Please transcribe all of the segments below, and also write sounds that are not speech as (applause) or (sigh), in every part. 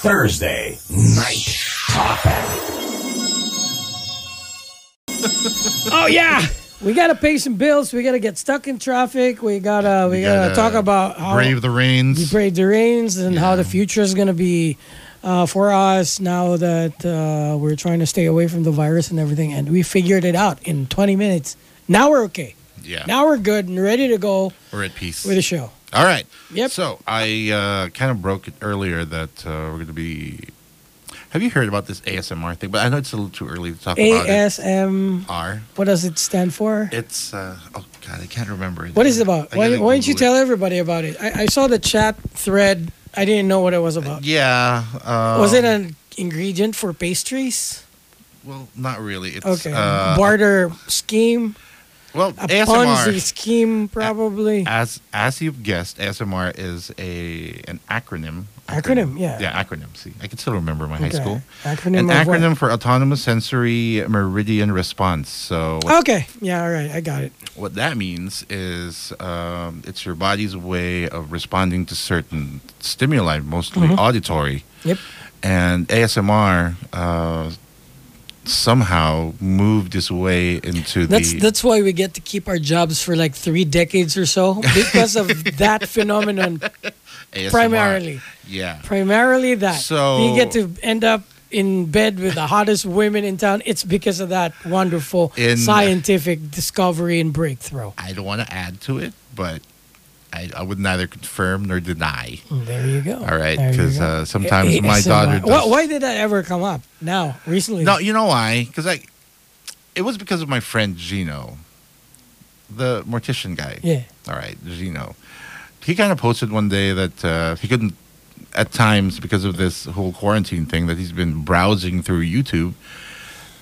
Thursday Night Topic. (laughs) oh yeah, we gotta pay some bills. We gotta get stuck in traffic. We gotta we, gotta, gotta talk about how brave the rains. we brave the rains and how the future is gonna be uh, for us now that uh, we're trying to stay away from the virus and everything. And we figured it out in 20 minutes. Now we're okay. Yeah. Now we're good and ready to go We're at peace. with the show. All right. Yep. So I uh, kind of broke it earlier that uh, we're going to be. Have you heard about this ASMR thing? But I know it's a little too early to talk about it. ASM. R. What does it stand for? It's uh, oh god, I can't remember it. What is it about? Why, why don't you tell everybody about it? I, I saw the chat thread. I didn't know what it was about. Yeah. Um, was it an ingredient for pastries? Well, not really. It's, Okay. Uh, Barter scheme? Well, A ASMR. Ponzi scheme, probably. As as you've guessed, ASMR is a an acronym. Acronym, yeah. Yeah, acronym. See, I can still remember my high school. Acronym An of what? acronym for autonomous sensory meridian response. So Okay. Yeah, all right. I got it. What that means is um, it's your body's way of responding to certain stimuli, mostly Mhm. auditory. Yep. And ASMR uh, somehow moved its way into That's the. that's why we get to keep our jobs for like three decades or so (laughs) because of that phenomenon. ASMR. Primarily, Yeah. primarily that. So- you get to end up in bed with the hottest women in town. It's because of that wonderful In- scientific discovery and breakthrough. I don't want to add to it, but I, I would neither confirm nor deny. There you go. All right, There you 'cause, go. uh, sometimes A- my ASMR. daughter Why, does- why did that ever come up now, recently? No, you know why? Because I, it was because of my friend Gino, the mortician guy. Yeah. All right, Gino. He kind of posted one day that uh, he couldn't, at times, because of this whole quarantine thing, that he's been browsing through YouTube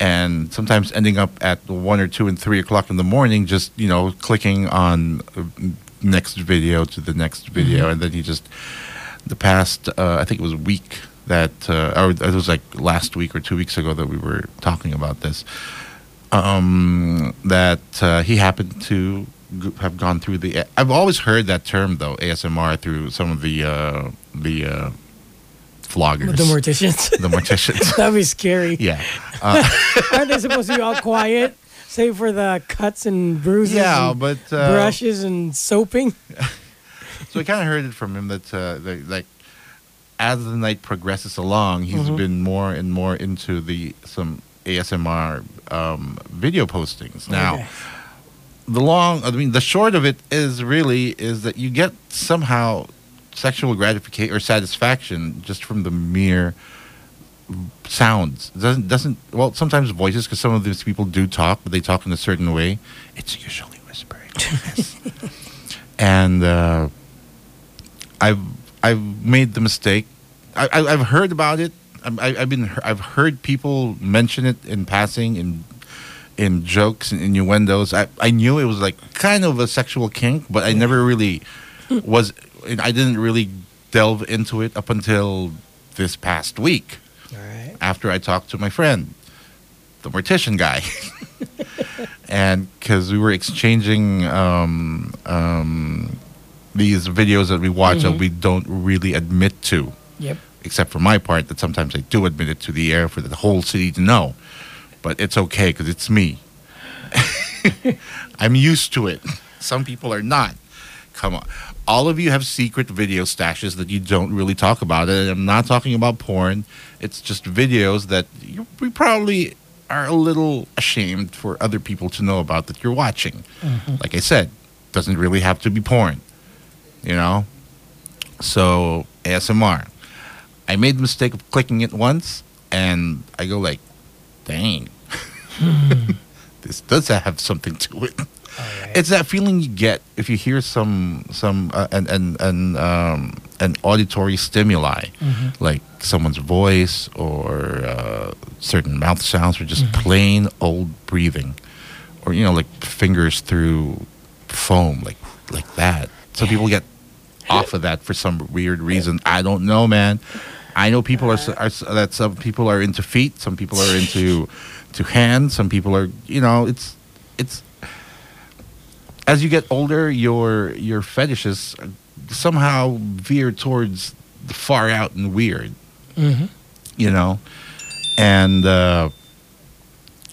and sometimes ending up at one or two and three o'clock in the morning, just, you know, clicking on uh, next video to the next video. And then he just, the past, uh, I think it was a week that, uh, or it was like last week or two weeks ago that we were talking about this, um, that uh, he happened to g- have gone through the. I've always heard that term though, ASMR, through some of the uh, the uh, vloggers, the morticians. the morticians. (laughs) That'd be scary. yeah, (laughs) Aren't they supposed to be all quiet, save for the cuts and bruises? yeah, and but uh, brushes and soaping. (laughs) So I kind of heard it from him that, uh, that like as the night progresses along, he's Mhm. been more and more into the some ASMR um, video postings. Now, Okay. the long, I mean, the short of it is really is that you get somehow sexual gratification or satisfaction just from the mere sounds. It doesn't doesn't well sometimes voices because some of these people do talk, but they talk in a certain way. It's usually whispering. (laughs) and uh, I've I've made the mistake. I, I, I've heard about it. I, I've been I've heard people mention it in passing in in jokes and innuendos. I, I knew it was like kind of a sexual kink, but I never really was. I didn't really delve into it up until this past week right. after I talked to my friend, the mortician guy, (laughs) and because we were exchanging um, um, these videos that we watch that Mhm. we don't really admit to, Yep. except for my part that sometimes I do admit it to the air for the whole city to know, but it's okay because it's me. (laughs) (laughs) I'm used to it. Some people are not. Come on. All of you have secret video stashes that you don't really talk about. And I'm not talking about porn. It's just videos that you we probably are a little ashamed for other people to know about that you're watching. Mm-hmm. Like I said, doesn't really have to be porn. You know? So ASMR. I made the mistake of clicking it once and I go like, dang. Hmm. (laughs) this does have something to it. It's that feeling you get if you hear some some uh, an an an um, an auditory stimuli, like someone's voice or uh, certain mouth sounds, or just plain old breathing, or you know like fingers through foam, like like that. Some people get off of that for some weird reason. I don't know, man. I know people are, are that some people are into feet, some people are (laughs) into to hands, some people are you know it's it's as you get older, your your fetishes somehow veer towards the far out and weird. Mhm. You know, and uh,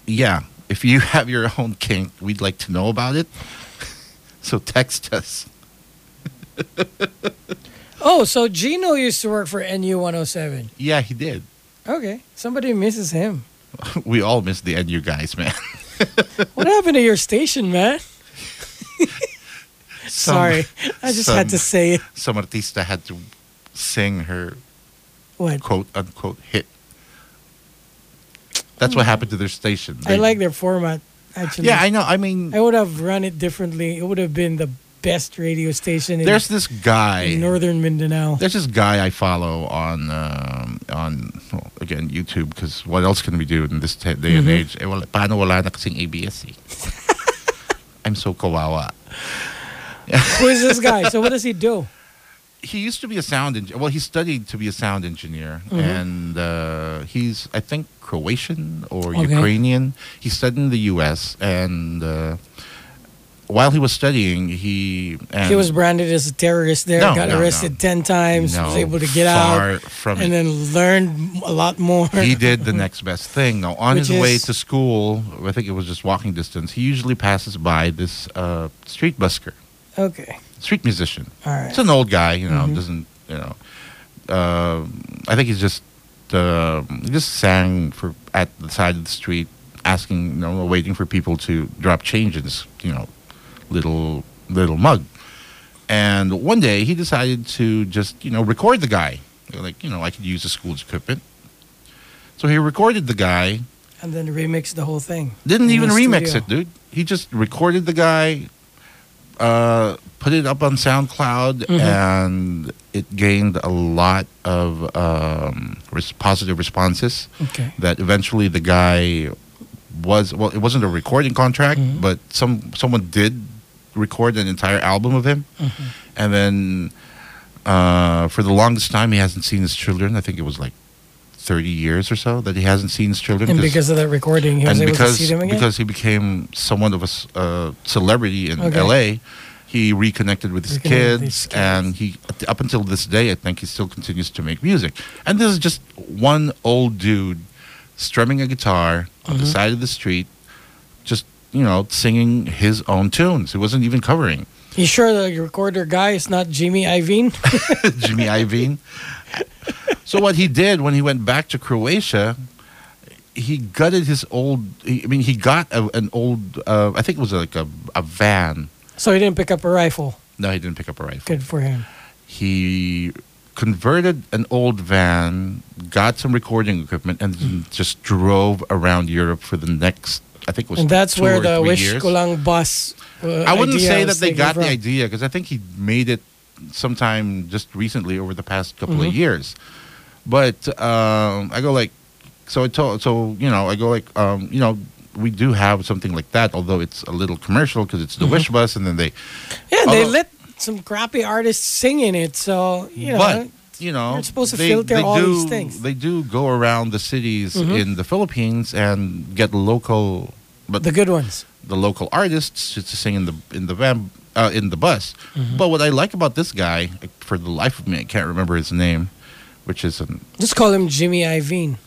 yeah, if you (laughs) have your own kink, we'd like to know about it. (laughs) so text us. (laughs) Oh, so Gino used to work for NU 107. Yeah, he did. Okay. Somebody misses him. We all miss the NU guys, man. What happened to your station, man? (laughs) Some- Sorry. I just had to say it. Some artista had to sing her What? quote unquote hit. That's what happened to their station. I like their format, actually. Yeah, I know. I mean, I would have run it differently. It would have been the best radio station in, there's this guy. northern Mindanao. There's this guy I follow on um, on well, again YouTube because what else can we do in this day and Mhm. age? Eh, wala, paano wala na kasing ABS? (laughs) I'm so kawawa. Who is this guy? So what does he do? He used to be a sound engineer. Well, he studied to be a sound engineer, Mhm. and uh, he's I think Croatian or Okay. Ukrainian. He studied in the U.S. and uh, while he was studying, he and he was branded as a terrorist there, No, got no, arrested no. 10 times, was able to get out, from and it. then learned a lot more. he did the next best thing. Now, on Which his way to school, I think it was just walking distance, he usually passes by this uh, street busker, Okay. street musician. All right. It's an old guy, you know, Mhm. doesn't, you know, uh, I think he's just, uh, he just sang for at the side of the street, asking, you know, waiting for people to drop change in his, you know, little little mug. And one day he decided to just, you know, record the guy. Like, you know, I could use the school's equipment. So he recorded the guy, And then remixed the whole thing. didn't even remix studio. it, dude. He just recorded the guy, uh, put it up on SoundCloud, Mhm. and it gained a lot of um, res- positive responses. Okay. That eventually the guy was well, it wasn't a recording contract, Mhm. but some someone did record an entire album of him, Mhm. and then uh, for the longest time he hasn't seen his children. I think it was like. 30 years or so that he hasn't seen his children And 'cause- because of that recording, he was able because to see them again? because he became somewhat of a uh, celebrity in Okay. L.A., he reconnected with his Reconnected kids, kids. and he up until this day, I think he still continues to make music. And this is just one old dude strumming a guitar on the Mhm. side of the street, you know singing his own tunes. He wasn't even covering You sure the recorder guy is not Jimmy Iovine? (laughs) Jimmy Iovine. So what he did when he went back to Croatia, he gutted his old. He, I mean, he got a, an old. Uh, I think it was like a, a van. so he didn't pick up a rifle. No, he didn't pick up a rifle. Good for him. He converted an old van, got some recording equipment, and then just drove around Europe for the next. I think it was. And that's two where the Wish years. Ko bus. Uh, I wouldn't say that they got the idea because I think he made it sometime just recently over the past couple Mhm. of years. But um, I go like, so I told, so you know, I go like, um, you know, we do have something like that, although it's a little commercial because it's the Mhm. Wish Bus, and then they, Yeah, they let some crappy artists sing in it. So, you know. but you know, You're supposed to they, filter they all do, these things. They do go around the cities Mhm. in the Philippines and get local, but the good ones. the local artists to, to sing in the in the van uh, in the bus. Mhm. But what I like about this guy, for the life of me, I can't remember his name, which is an Just call him Jimmy Iovine.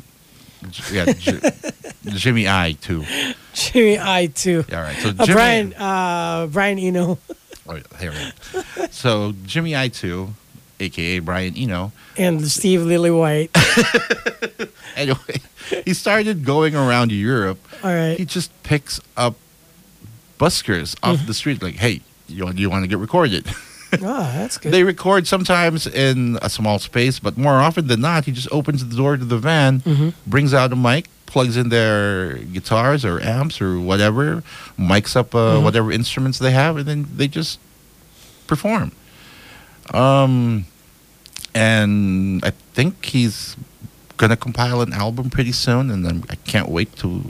yeah J- (laughs) Jimmy I too. Jimmy I too. Yeah, all right. So Uh, Brian, uh, Brian Eno oh, yeah, here we go. So Jimmy I two, aka Brian Eno. and Steve Lillywhite. (laughs) Anyway, he started going around Europe. All right. He just picks up buskers off Mm-hmm. the street, like, "Hey, you you want to get recorded?" (laughs) Ah, that's good. They record sometimes in a small space, but more often than not, he just opens the door to the van, Mhm. brings out a mic, plugs in their guitars or amps or whatever, mics up uh, Mhm. whatever instruments they have, and then they just perform. Um, and I think he's gonna compile an album pretty soon, and then I can't wait to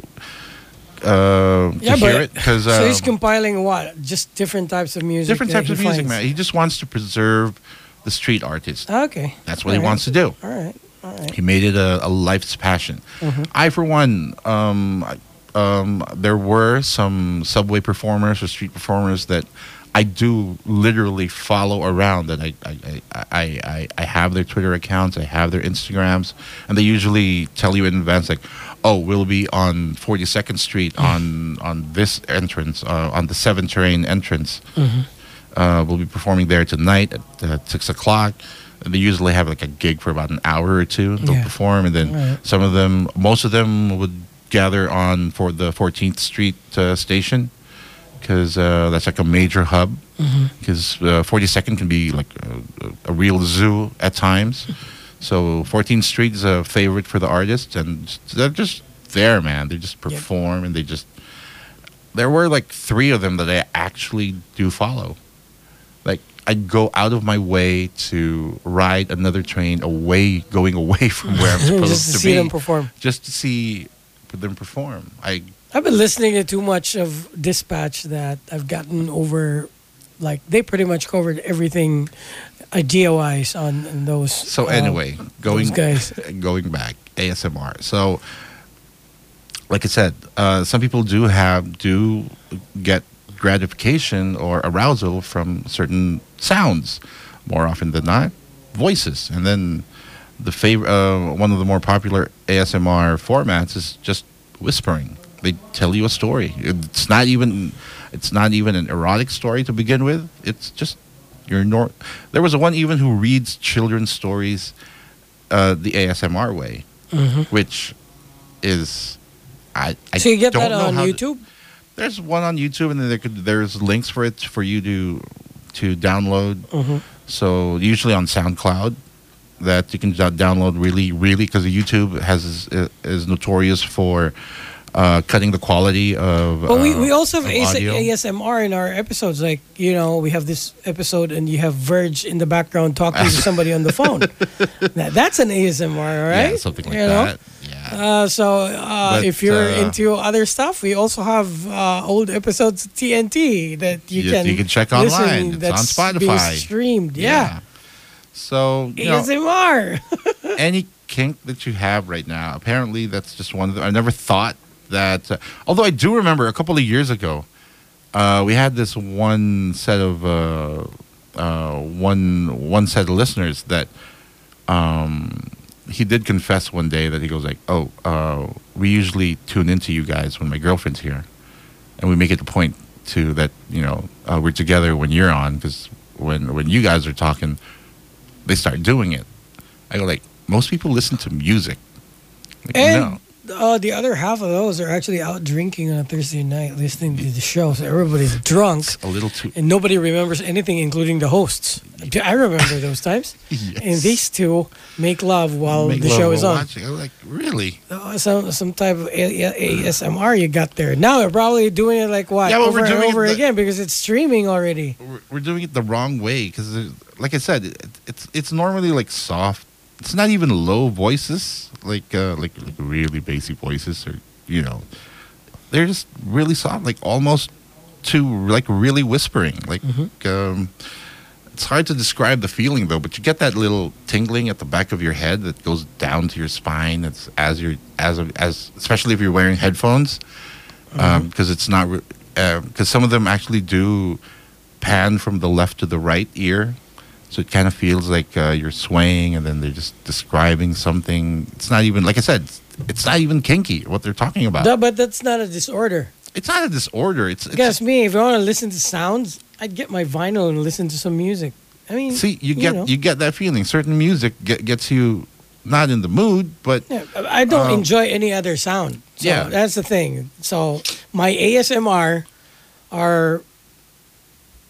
uh, to Yeah, hear but- it because so he's compiling what? Just different types of music. different types of music, finds. man. He just wants to preserve the street artist. Okay. That's what he All right. wants to do. All right. All right. He made it a, a life's passion. Mhm. I, for one, um, I- um, there were some subway performers or street performers that I do literally follow around, and I I, I, I, I have their Twitter accounts, I have their Instagrams, and they usually tell you in advance, like, oh, we'll be on 42nd Street on on this entrance, uh, on the Seven Train entrance. Uh, we'll be performing there tonight at uh, six o'clock. And they usually have like a gig for about an hour or two. They'll Yeah. perform, and then Right. some of them, most of them, would gather on for the 14th Street uh, station because uh, that's like a major hub. Because uh, 42nd can be like a, a real zoo at times. (laughs) So 14th Street is a favorite for the artists, and they're just there, man. They just perform, and they just. There were like three of them that I actually do follow. Like I'd go out of my way to ride another train away, going away (laughs) from where I'm (laughs) supposed to be. just to, to see be them perform. just to see them perform. I I've been listening to too much of Dispatch that I've gotten over. Like they pretty much covered everything idea wise on, on those. so uh, anyway, going guys. (laughs) going back ASMR. So, like I said, uh, some people do have do get gratification or arousal from certain sounds. More often than not, voices, and then the favorite uh, one of the more popular ASMR formats is just whispering. They tell you a story. It's not even it's not even an erotic story to begin with. It's just your nor. There was one even who reads children's stories uh, the ASMR way, which is I, I So you get don't that on how to- YouTube? there's one on YouTube, and then there could there's links for it for you to to download. Mhm. So usually on SoundCloud, that you can download really really because YouTube has is notorious for uh, cutting the quality of. But we, uh, we also have AS-. ASMR in our episodes. Like, you know, we have this episode and you have Verge in the background talking to somebody on the (laughs) phone. Now, that's an ASMR, right? Yeah, something like You that. Yeah. Uh, so uh, But, if you're uh, into other stuff, we also have uh, old episodes of TNT that you You- can you can check listen online. It's that's on Spotify. streamed. Yeah, So you know, ASMR. any kink that you have right now, apparently that's just one of the. I never thought that. Uh, although I do remember a couple of years ago, uh, we had this one set of uh, uh, one one set of listeners that um, he did confess one day that he goes like, "Oh, uh, we usually tune into you guys when my girlfriend's here, and we make it a point to that you know uh, we're together when you're on because when when you guys are talking, they start doing it." I go like, most people listen to music. Like, no. And uh, the other half of those are actually out drinking on a Thursday night listening to the show. So everybody's drunk. a little too. and nobody remembers anything, including the hosts. I remember those times. (laughs) Yes. And these two make love while Make the love show is on. Watching. I'm like, really? Uh, Some some type of ASMR you got there. Now they're probably doing it like what Yeah, but over we're and doing it over the- again because it's streaming already. We're, we're doing it the wrong way because, like I said, it, it's it's normally like soft. It's not even low voices, like uh, like like really basic voices, or you know, they're just really soft, like almost to like really whispering. Like um, it's hard to describe the feeling though, but you get that little tingling at the back of your head that goes down to your spine. It's as you're as as especially if you're wearing headphones, because it's not because some of them actually do pan from the left to the right ear. So it kind of feels like uh, you're swaying, and then they're just describing something. It's not even like I said. It's, it's not even kinky what they're talking about. No, but that's not a disorder. it's not a disorder. It's, it's Guess me, if I want to listen to sounds, I'd get my vinyl and listen to some music. I mean, see you get know. you get that feeling. Certain music get, gets you not in the mood, but Yeah, I don't Um, enjoy any other sound. So yeah. that's the thing. So my ASMR are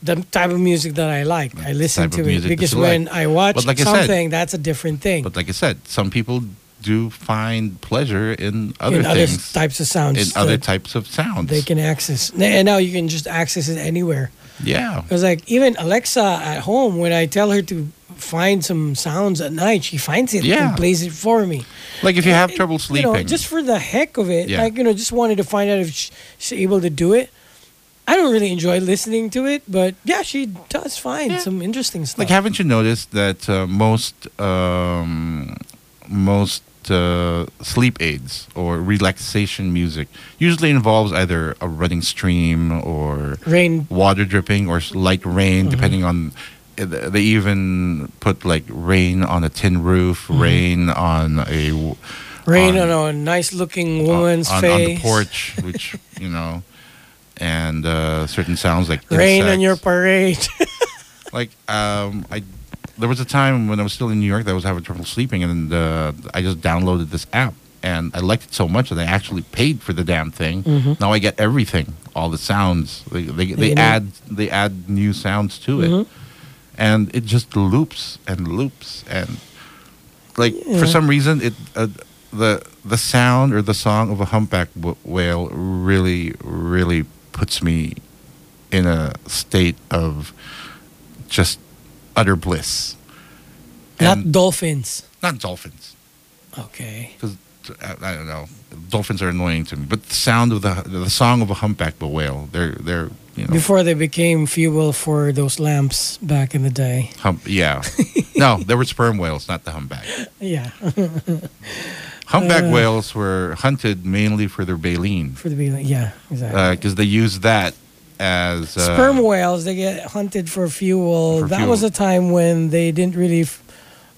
the type of music that I like. I listen to it because when like. I watch like I said- something, that's a different thing. but like I said, some people do find pleasure in other in other types of sounds in other types of sounds. they can access. And now you can just access it anywhere. yeah, Because like even Alexa at home, when I tell her to find some sounds at night, she finds it Yeah. and plays it for me. like if you have It- trouble You sleeping, know, just for the heck of it, Yeah. like you know, just wanted to find out if she's able to do it. I don't really enjoy listening to it, but yeah, she does find Yeah. some interesting stuff. Like, haven't you noticed that uh, most um, most uh, sleep aids or relaxation music usually involves either a running stream or Rain. water dripping or s- light rain, depending on. uh, They even put like rain on a tin roof, rain on a w- Rain on- on, a nice looking woman's on, on face. the porch, which you know, (laughs) and uh, certain sounds like Rain on your parade. (laughs) like um i there was a time when i was still in new york that i was having trouble sleeping and uh, i just downloaded this app and i liked it so much that i actually paid for the damn thing Mhm. now i get everything all the sounds they they, they know- add they add new sounds to it Mhm. and it just loops and loops and like Yeah. for some reason it uh, the the sound or the song of a humpback w- whale really really puts me in a state of just utter bliss Not dolphins. not dolphins Okay. because I don't know dolphins are annoying to me but the sound of the the song of a humpback whale they're they're you know Before they became fuel for those lamps back in the day. hump yeah (laughs) no there were sperm whales not the humpback Yeah. (laughs) Humpback Uh. whales were hunted mainly for their baleen For the baleen. Yeah, exactly. because they use that as uh, Sperm whales, they get hunted for fuel. For that fuel. was a time when they didn't really f-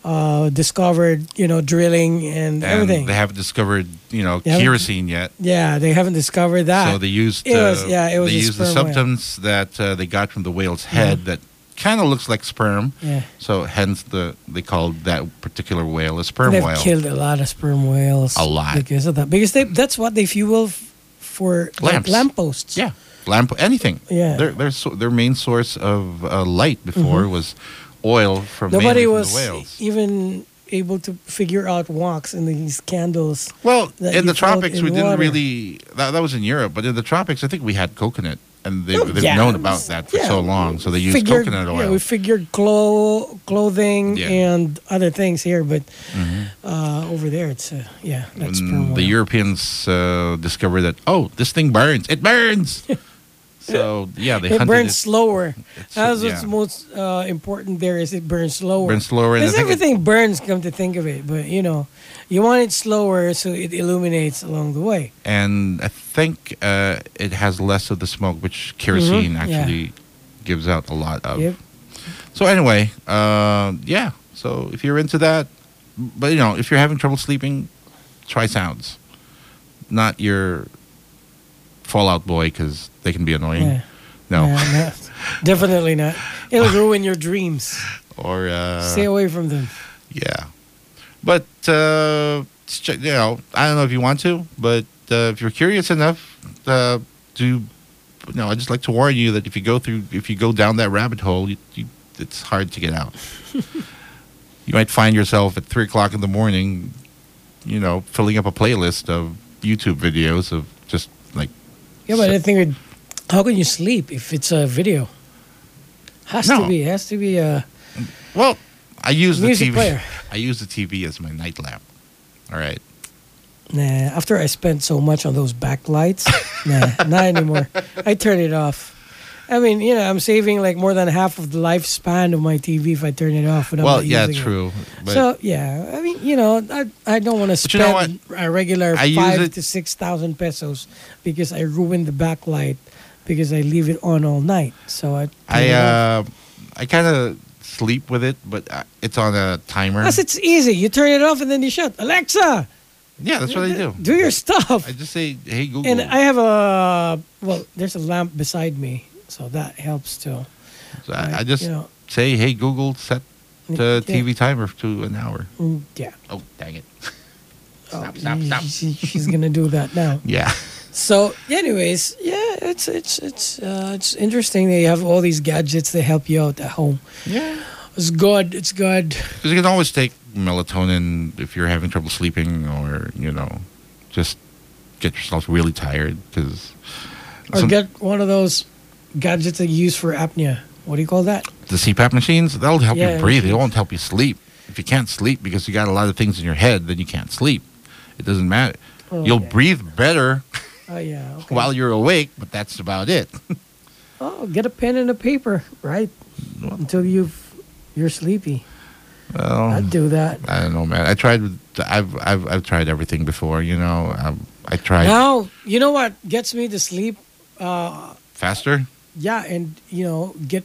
uh, discovered, you know, drilling and, and everything. they haven't discovered you know They kerosene yet. yeah, they haven't discovered that. So they used It was- uh, yeah, it was they used the sperm whale. substance that uh, they got from the whale's head that kind of looks like sperm. yeah. So hence the they called that particular whale a sperm whale. They've whale. killed a lot of sperm whales. A lot. Because of that. Because they, that's what they fuel f- for like, Lamps. lampposts. Yeah, lamp anything. Yeah. their their so, their main source of uh, light before was oil from Mm-hmm. Nobody from was the whales. even able to figure out wax in these candles. Well, in the tropics, in we didn't really. That, that was in Europe, but in the tropics, I think we had coconut, and they, Oh, they've yeah, known about that for yeah. so long. So they used Figured- coconut Yeah, oil. we figured clo- clothing Yeah. and other things here, but Mhm. uh, over there it's uh, yeah, that's the whale. Europeans uh, discovered that, oh, this thing burns. It burns. (laughs) so yeah, they it burns it. slower. It's- That's yeah. what's most uh, important there is it burns slower. Burns slower, Because think it- everything burns, come to think of it. But you know, you want it slower so it illuminates along the way. and I think uh, it has less of the smoke, which kerosene Mhm, yeah. actually gives out a lot of. Yep. So anyway, uh, yeah. So if you're into that, but you know, if you're having trouble sleeping, try sounds. Not your Fall Out Boy because they can be annoying. Yeah. No, nah, (laughs) definitely not. It'll (laughs) ruin your dreams. or uh, Stay away from them. yeah. But uh, you know, I don't know if you want to, but uh, if you're curious enough, uh, to you know, I just like to warn you that if you go through, if you go down that rabbit hole, you, you, it's hard to get out. (laughs) you might find yourself at three o'clock in the morning, you know, filling up a playlist of YouTube videos of just like Yeah, but I think, it, how can you sleep if it's a video? Has No. to be. Has to be a Well, I use the music TV. player. (laughs) I use the TV as my night lamp. All right. Nah, after I spent so much on those backlights, (laughs) nah, not anymore. I turn it off. I mean, you know, I'm saving like more than half of the lifespan of my TV if I turn it off. I'm well, not yeah, true. So yeah, I mean, you know, I I don't want to But you know spend a regular I five to six thousand pesos because I ruined the backlight because I leave it on all night. So I I uh, I kind of sleep with it, but uh, it's on a timer. Plus, it's easy. You turn it off and then you shut. Alexa, Yeah, that's what I do. do your stuff. I just say, "Hey Google." And I have a well. There's a lamp beside me, so that helps too. So I, I just you know, say, "Hey Google, set the yeah. TV timer to an hour." Mm, yeah. Oh, dang it! (laughs) Oh, Stop, stop, stop. she- she's gonna do that now. (laughs) Yeah, So, anyways, yeah, it's it's it's uh, it's interesting. They have all these gadgets that help you out at home. yeah. It's good. It's good. Because you can always take melatonin if you're having trouble sleeping, or you know, just get yourself really tired. Because Or get one of those gadgets that you use for apnea. What do you call that? the CPAP machines, That'll help Yeah, you breathe. It won't help you sleep. If you can't sleep because you got a lot of things in your head, then you can't sleep. It doesn't matter. Oh, You'll breathe better Oh yeah. Okay. while you're awake, but that's about it. (laughs) oh, get a pen and a paper, right? Until you've, you're sleepy. Well, I'd do that. I don't know, man. I tried. I've I've I've tried everything before. You know, um, I tried Now, you know what gets me to sleep? Uh, faster. yeah, and you know, get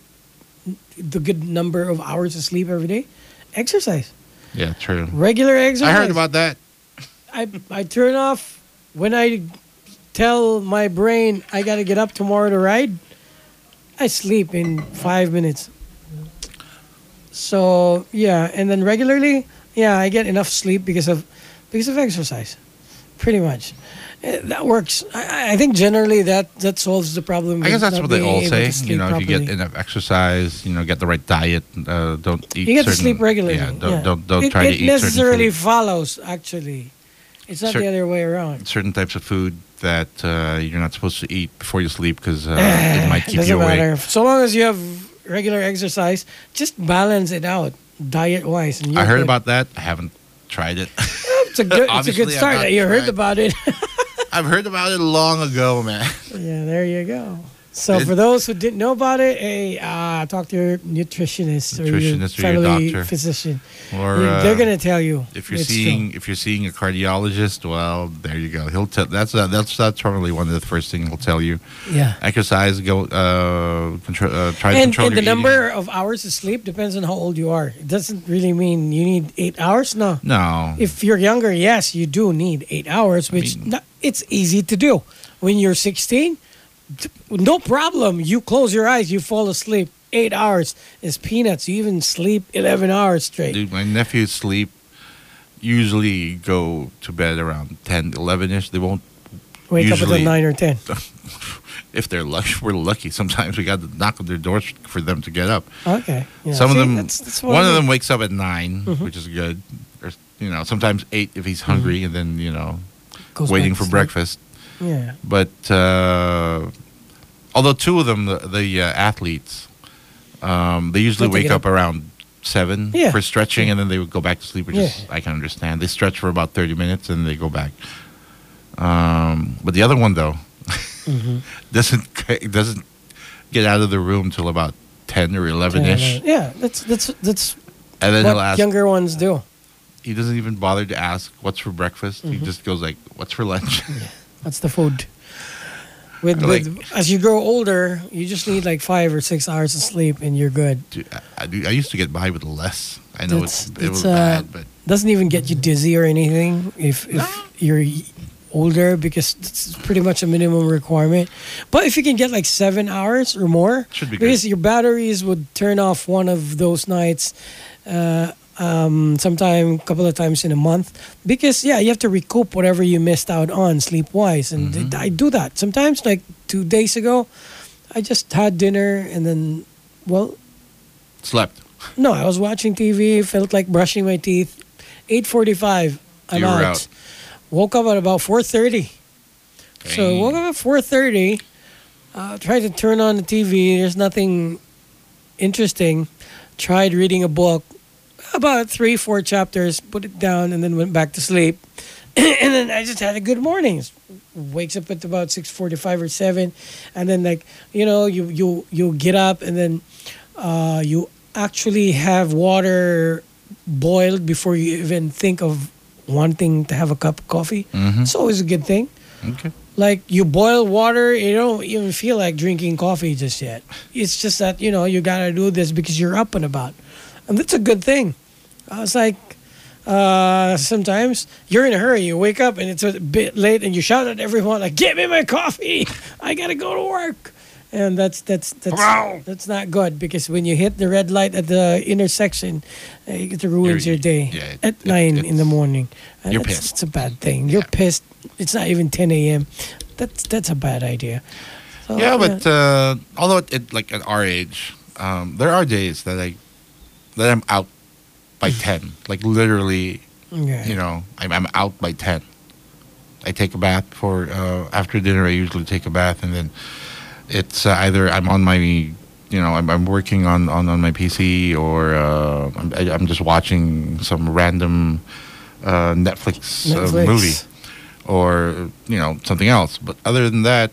the good number of hours of sleep every day. Exercise, Yeah, true. regular exercise. I heard about that. I I turn off when I tell my brain I got to get up tomorrow to ride. I sleep in five minutes. So yeah, and then regularly, yeah, I get enough sleep because of because of exercise, pretty much. Eh, That works. I, I think generally that that solves the problem. I guess that's what they all say. You know, if you get enough exercise, you know, get the right diet, uh, don't eat. you get to sleep regularly. Yeah, don't yeah. don't, don't it, try it to eat It necessarily certain, follows. Actually, it's not Cer- the other way around. certain types of food that uh, you're not supposed to eat before you sleep because uh, (sighs) it might keep Doesn't you awake. matter. So long as you have regular exercise, just balance it out diet wise. I heard good. about that. I haven't tried it. (laughs) it's a good. It's a good start. You heard about it. (laughs) I've heard about it long ago, man. yeah, there you go. So It- for those who didn't know about it, hey, uh, talk to your nutritionist, or your Nutritionist or your doctor. physician. Or uh, They're gonna tell you if you're it's true. seeing if you're seeing a cardiologist, well, there you go. He'll tell. That's uh, that's that's probably one of the first things he'll tell you. Yeah. Exercise. Go. Uh, control. Uh, try to And, control and the your number of hours of sleep depends on how old you are. It doesn't really mean you need eight hours. No. No. If you're younger, yes, you do need eight hours, which mean- not, it's easy to do. When you're 16, t- no problem. You close your eyes, you fall asleep. Eight hours is peanuts. You even sleep 11 hours straight. Dude, my nephews sleep. Usually go to bed around 10, 11 ish. They won't Wake up usually- at 9 or 10. (laughs) if they're lucky. We're lucky. Sometimes we got to knock on their doors for them to get up. Okay. Yeah, Some of them. that's- that's one I of them wakes up at 9 Mhm. which is good. Or you know, sometimes eight if he's hungry, and then you know, Goes waiting for sleep. breakfast. Yeah. But uh, although two of them, the, the uh, athletes, um, they usually wake get up around seven Yeah. for stretching, and then they would go back to sleep, which is I can understand. They stretch for about thirty minutes, and they go back. Um, but the other one though Mhm. (laughs) doesn't doesn't get out of the room till about ten or eleven ish, Yeah, that's that's that's and then what ask. younger ones do. He doesn't even bother to ask what's for breakfast. Mm-hmm. He just goes like, "What's for lunch?" (laughs) That's the food. With, Like- with as you grow older, you just need like five or six hours of sleep, and you're good. Dude, I, I, used to get by with less. I know it's, That's- it was uh, bad, but Doesn't even get you dizzy or anything if if you're older because it's pretty much a minimum requirement. But if you can get like seven hours or more, Should be because good. your batteries would turn off one of those nights. Uh, um, sometime, a couple of times in a month, because yeah, you have to recoup whatever you missed out on sleep wise, and Mm-hmm. I do that sometimes. Like two days ago, I just had dinner and then, well, slept. no, I was watching TV, felt like brushing my teeth. 8:45, I'm out. out. Woke up at about 4:30. So woke up at 4:30. Uh, tried to turn on the TV. There's nothing interesting. Tried reading a book, about three, four chapters. Put it down, and then went back to sleep. (clears throat) and then I just had a good morning. Wakes up at about 6:45 or 7, and then like you know you you you get up and then uh, you actually have water boiled before you even think of wanting to have a cup of coffee. Mhm. It's always a good thing. Okay. Like you boil water, you don't even feel like drinking coffee just yet. It's just that you know you gotta do this because you're up and about, and that's a good thing. I was like, uh, sometimes you're in a hurry. You wake up and it's a bit late, and you shout at everyone like, "Get me my coffee! I gotta go to work." And that's that's that's Wow. that's not good because when you hit the red light at the intersection, uh, it ruins You're- your day yeah, it- at it- nine in the morning. And you're that's- pissed. It's a bad thing. You're Yeah. pissed. It's not even 10 a.m. That's that's a bad idea. So, yeah, but uh, although it, it like at our age, um, there are days that I that I'm out by ten. Like literally, yeah. you know, I'm, I'm out by ten. I take a bath for uh, after dinner. I usually take a bath, and then it's uh, either I'm on my, you know, I'm, I'm working on, on, on my PC, or uh, I'm, I, I'm just watching some random uh, Netflix, Uh, Netflix. movie, or you know something else. But other than that,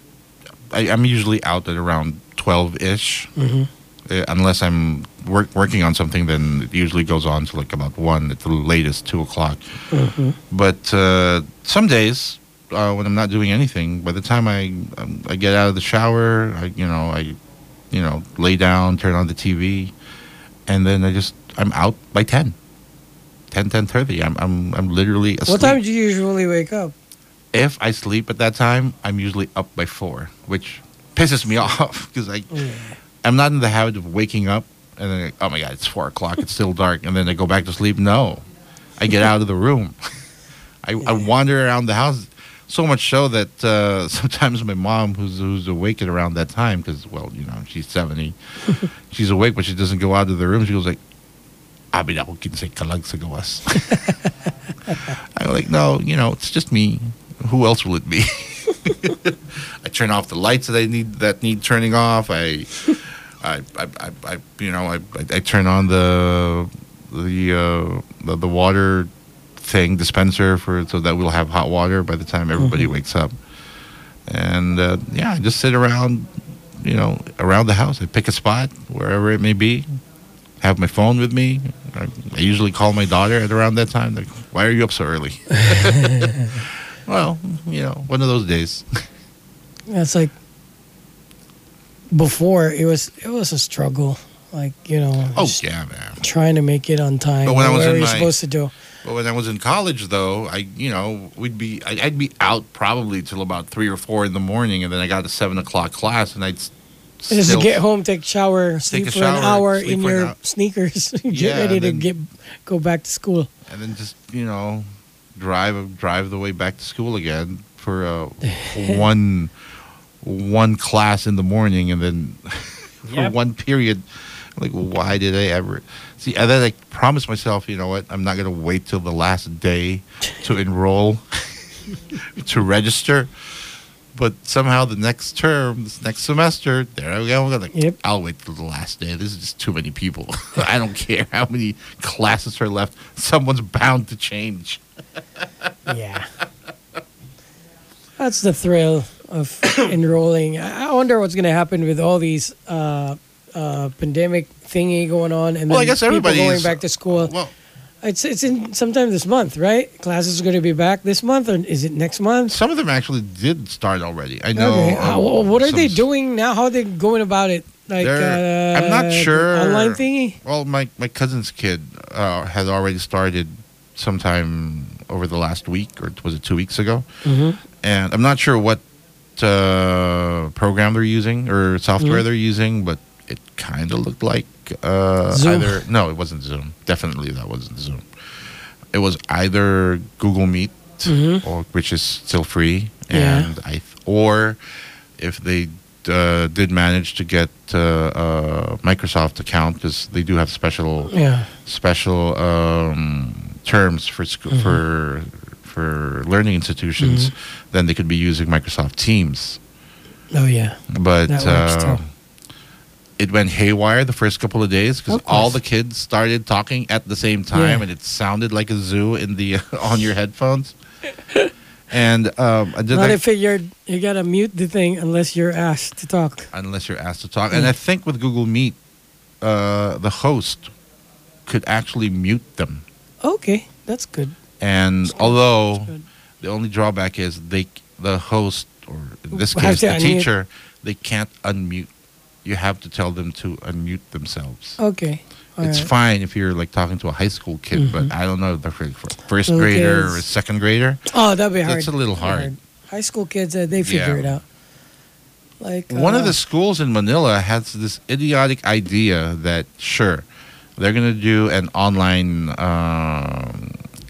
I, I'm usually out at around twelve ish. Mhm. Uh, unless I'm work, working on something, then it usually goes on to like about one at the latest, two o'clock. But uh, some days uh, when I'm not doing anything, by the time I um, I get out of the shower, I you know I you know lay down, turn on the TV, and then I just I'm out by 10. 10, 10.30. I'm, I'm, I'm literally asleep. What time do you usually wake up? if I sleep at that time, I'm usually up by four, which pisses me (laughs) off because I, I'm not in the habit of waking up and then, oh my God, it's four o'clock, it's still dark, and then I go back to sleep. No, I get out of the room. (laughs) I, I wander around the house so much so that uh, (laughs) sometimes my mom, who's who's awake at around that time, because well, you know, she's seventy, (laughs) she's awake, but she doesn't go out of the room. She goes like, "Abi ako kinsay kalag sa gawas." I'm like, no, you know, it's just me. Who else will it be? I turn off the lights that I need that need turning off. I, I, I, I, I you know, I, I, I turn on the the, uh, the the water thing dispenser for so that we'll have hot water by the time everybody wakes up. And uh, yeah, I just sit around, you know, around the house. I pick a spot wherever it may be. Have my phone with me. I, I usually call my daughter at around that time. Like, why are you up so early? (laughs) (laughs) well, you know, one of those days. Yeah, It's like before it was it was a struggle. Like you know, Oh yeah, man. trying to make it on time. But when I was in my- supposed to do. But when I was in college, though, I you know we'd be I, I'd be out probably till about three or four in the morning, and then I got a seven o'clock class, and I'd Just get home, take a shower, sleep a for an shower, hour in your hour. sneakers, (laughs) get Yeah, ready to get go back to school. and then just you know drive drive the way back to school again for uh, (laughs) one one class in the morning, and then for (laughs) Yep. one period. Like, why did I ever see? And then I promised myself, you know what? I'm not gonna wait till the last day to enroll (laughs) to register. But somehow the next term, this next semester, there I go. I'm like, Yep. I'll wait till the last day. This is just too many people. (laughs) I don't care how many classes are left. Someone's bound to change. Yeah. That's the thrill of (coughs) enrolling. I wonder what's going to happen with all these uh, uh, pandemic thingy going on, and then Well, I guess people everybody going back to school. Well, It's it's in sometime this month, right? Classes are going to be back this month, or is it next month? some of them actually did start already. I know. Okay. um, How- what are they doing now? How are they going about it? Like, uh, I'm not sure. Online thingy. Well, my my cousin's kid uh, has already started sometime over the last week, or was it two weeks ago? Mhm. And I'm not sure what uh, program they're using or software Mhm. they're using, but it kind of looked like uh, either. No, it wasn't Zoom. Definitely, that wasn't Zoom. It was either Google Meet, Mhm. or which is still free, Yeah. and I or if they uh, did manage to get uh, a Microsoft account because they do have special Yeah. special um, terms for sc- Mm-hmm. for for learning institutions, then they could be using Microsoft Teams. Oh yeah. But uh, it went haywire the first couple of days because all the kids started talking at the same time, Yeah. and it sounded like a zoo in the (laughs) on your headphones. and um, I did Now like- they figured you gotta mute the thing unless you're asked to talk. unless you're asked to talk. And I think with Google Meet, uh, the host could actually mute them. Okay, that's good. And although the only drawback is they the host or in this (laughs) case the teacher they can't unmute. You have to tell them to unmute themselves. Okay. all it's right. fine if you're like talking to a high school kid, but I don't know if they're first Little grader or kids. second grader. Oh, that'd be hard. That's a little hard. High school kids, uh, they figure Yeah. it out. Like One of uh, the schools in Manila has this idiotic idea that sure, they're going to do an online um,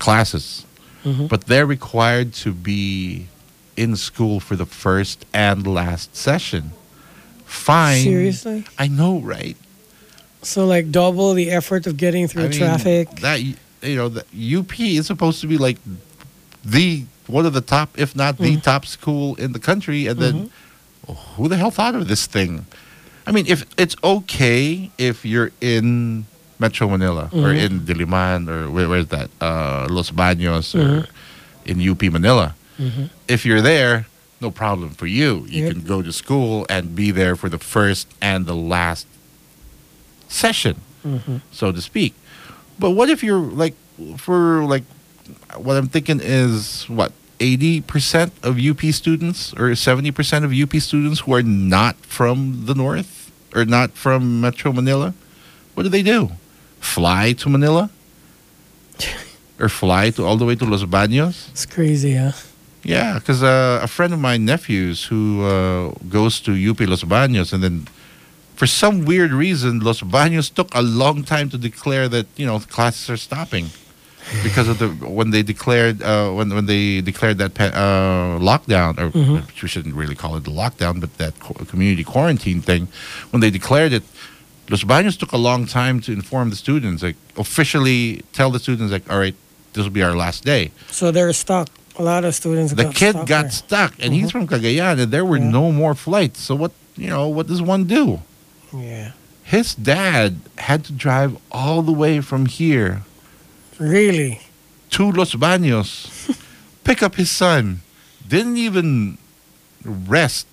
classes, Mhm. but they're required to be in school for the first and last session. Fine. seriously. I know, right? So like double the effort of getting through I mean, traffic. That you know, the UP is supposed to be like the one of the top, if not the Mm. top school in the country, and then Mm-hmm. who the hell thought of this thing? I mean, if it's okay if you're in Metro Manila or Mhm. in Diliman or where, where's that, uh, Los Baños or Mhm. in UP Manila, Mhm. if you're there, no problem for you. You Yep. can go to school and be there for the first and the last session, so to speak. But what if you're like, for like, what I'm thinking is what. 80% of UP students or 70% of UP students who are not from the north or not from Metro Manila, what do they do? Fly to Manila? (laughs) or fly to all the way to Los Baños? It's crazy, huh? Yeah, because uh, a friend of my nephew's who uh, goes to UP Los Baños, and then for some weird reason, Los Baños took a long time to declare that you know classes are stopping because of the when they declared uh, when when they declared that uh, lockdown, or we shouldn't really call it the lockdown, but that co- community quarantine thing, when they declared it. Los Baños took a long time to inform the students, like officially tell the students, like, all right, this will be our last day So they're stuck. A lot of students the got kid stuck got there. stuck and he's mm-hmm. from Cagayan and there were Yeah. no more flights so what you know what does one do Yeah. his dad had to drive all the way from here Really? to Los Baños (laughs) pick up his son didn't even rest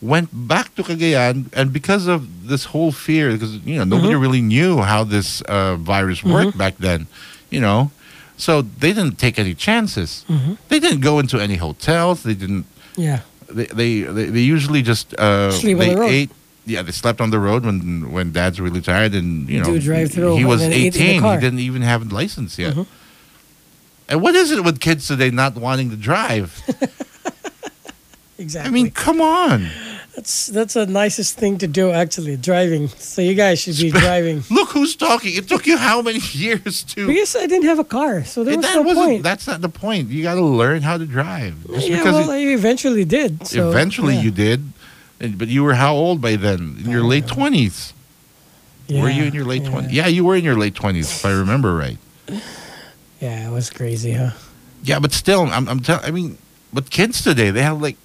went back to Cagayan and because of this whole fear because you know nobody Mm-hmm. really knew how this uh, virus worked back then you know so they didn't take any chances Mm-hmm. they didn't go into any hotels they didn't Yeah. they they, they, they usually just uh, Sleep on they the road. ate. Yeah, they slept on the road when when dad's really tired, and you know Do a drive-through he was then eat in the eighteen. He didn't even have a license yet. Mhm. And what is it with kids today not wanting to drive? (laughs) Exactly. I mean, come on! That's that's the nicest thing to do actually, driving. So you guys should be driving. (laughs) Look who's talking. It took you how many (laughs) years to? Because I didn't have a car, so there was that no wasn't. point. That's not the point. You got to learn how to drive. Just yeah, because well, it- I eventually did. So, eventually yeah. you did, but you were how old by then? In your uh, late twenties. Were you in your late yeah. twenties? Yeah, you were in your late twenties, if I remember right. Yeah, it was crazy, huh? Yeah, but still, I'm, I'm telling. I mean, but kids today, they have like.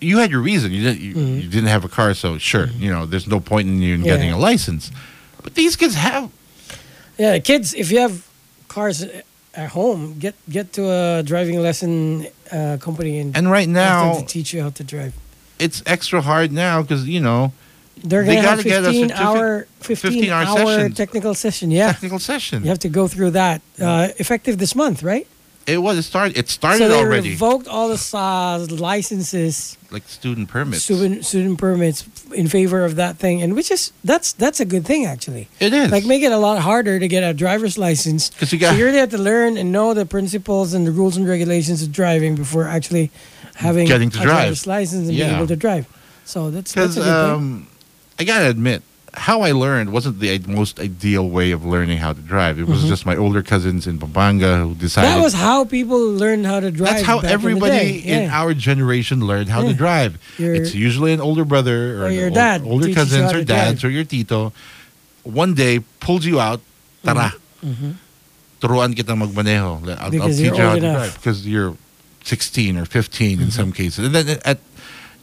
You had your reason. You didn't. You, Mhm. you didn't have a car, so sure. You know, there's no point in you Yeah. getting a license. But these kids have. Yeah, kids, if you have cars at home, get get to a driving lesson uh, company and, And right now, to teach you how to drive. it's extra hard now because you know They're gonna have gotta get a 15 hour 15, 15 hour hour technical session. Yeah, technical session. you have to go through that. Uh, effective this month, right? It was it started. It started so they already. revoked all the uh, licenses, like student permits. student student permits in favor of that thing, and which is that's that's a good thing actually. It is Like make it a lot harder to get a driver's license. because you So got you really have to learn and know the principles and the rules and regulations of driving before actually having Getting to a drive. driver's license and being able to drive. So that's that's a good thing. um, I gotta admit, how I learned wasn't the most ideal way of learning how to drive. It was just my older cousins in Pampanga who decided. Mm-hmm. That was how people learned how to drive. that's how in everybody in Yeah. our generation learned how to drive. Your- it's usually an older brother or, Or your dad older cousins or dads drive. or your tito. One day pulls you out, tara. Turuan kita magmaneho. I'll, I'll Mm-hmm. Teach you're how to enough. drive because you're 16 or 15 Mm-hmm. in some cases. And then at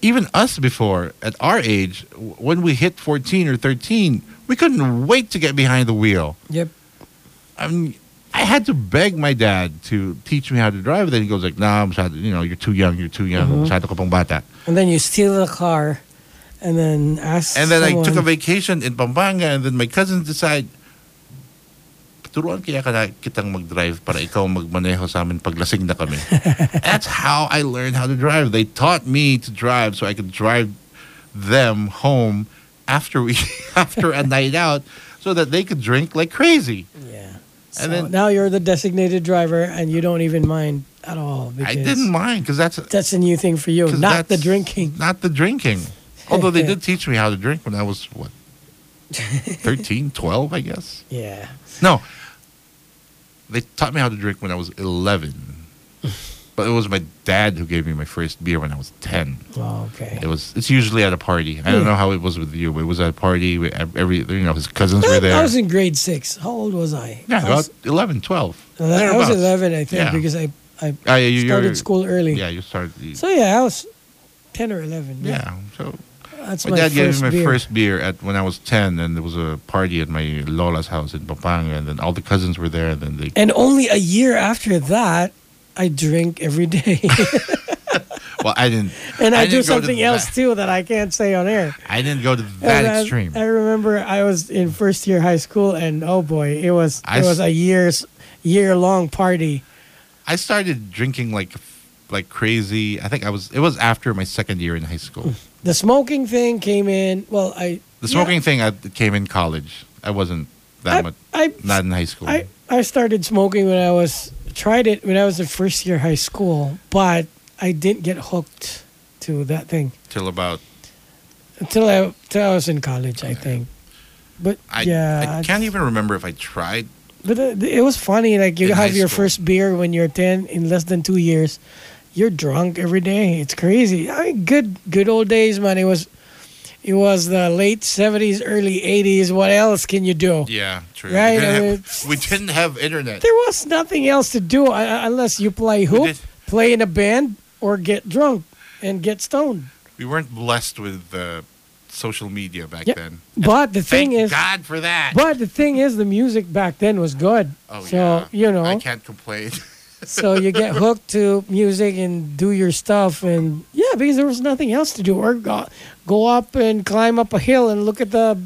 even us before at our age, when we hit 14 or 13, we couldn't wait to get behind the wheel. Yep. I mean, I had to beg my dad to teach me how to drive. Then he goes like, "Nah, masyado, you know, you're too young. You're too young. Mhm. Masyado ka pang bata." And then you steal the car, and then ask. And then I took a vacation in Pampanga, and then my cousins decide, turuan kaya ka na kitang mag-drive para ikaw magmaneho sa amin pag lasing na kami. (laughs) That's how I learned how to drive. They taught me to drive so I could drive them home after we (laughs) after a night out so that they could drink like crazy. Yeah. So And then- now you're the designated driver, and you don't even mind at all. I didn't mind because that's That's a new thing for you. not the drinking. not the drinking. (laughs) Although they did teach me how to drink when I was what 13, 12, I guess. Yeah. No. They taught me how to drink when I was 11. but it was my dad who gave me my first beer when I was 10. Oh, okay. It was it's usually at a party. I don't hmm. know how it was with you, but it was at a party ev- every you know his cousins were there. I was in grade six. How old was I? yeah, I was, about 11, 12. Uh, I was 11, I think, Yeah. because I, I ah, yeah, you, started school early. Yeah, you started. you- So yeah, I was 10 or 11. yeah, so That's my, my, dad gave me my beer. first beer at when I was 10, and there was a party at my Lola's house in Pampanga, and then all the cousins were there, and then they And only a year after that, I drink every day. (laughs) well, I didn't. and I, do didn't to something that- else too that I can't say on air. I didn't go to that And I- extreme. I, remember I was in first year high school, and oh boy, it was I it was a year's year long party. I started drinking like like crazy. I think I was. It was after my second year in high school. (laughs) The smoking thing came in. Well, I The yeah, smoking thing I, came in college. I wasn't that I, much. I Not in high school. I I started smoking when I was tried it when I was in first year high school, but I didn't get hooked to that thing till about. until I until I was in college. I think. But I, yeah, I can't even remember if I tried. But uh, it was funny. Like you In have your school. first beer when you're ten in less than two years. You're drunk every day. It's crazy. I mean, good good old days, man. It was, it was the late seventies, early eighties. What else can you do? Yeah, true. Right, We didn't, I mean, have, we didn't have internet. There was nothing else to do uh, unless you play hoop, play in a band, or get drunk and get stoned. We weren't blessed with uh, social media back Yeah, then. But the Thank thing is, God for that. but the thing is, the music back then was good. oh so yeah, you know, I can't complain. (laughs) so you get hooked to music and do your stuff and yeah because there was nothing else to do or go, go up and climb up a hill and look at the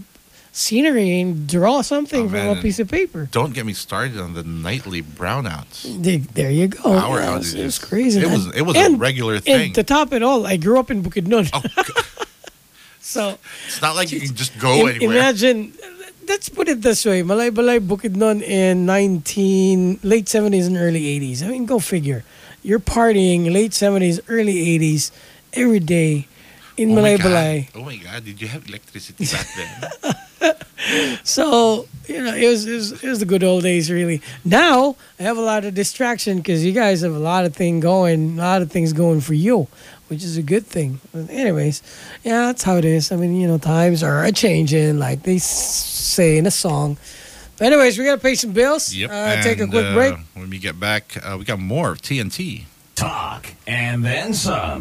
scenery and draw something Oh, from man. a piece of paper Don't get me started on the nightly brownouts. There- there you go Power Yeah, it was- outages. it was crazy It was it was a regular thing. and to top it all i grew up in bukidnon oh, (laughs) so it's not like you can just go anywhere. imagine let's put it this way Malaybalay bukidnon in 19 late 70s and early 80s i mean go figure you're partying late 70s early 80s every day in oh Malaybalay. Oh my God! Did you have electricity back then? (laughs) so you know it was, it was it was the good old days really now i have a lot of distraction because you guys have a lot of thing going a lot of things going for you which is a good thing but anyways yeah that's how it is i mean you know times are a changing like they say in a song but anyways we gotta pay some bills Yep. uh, take a quick uh, break When we get back, uh, we got more TNT. Talk and then some.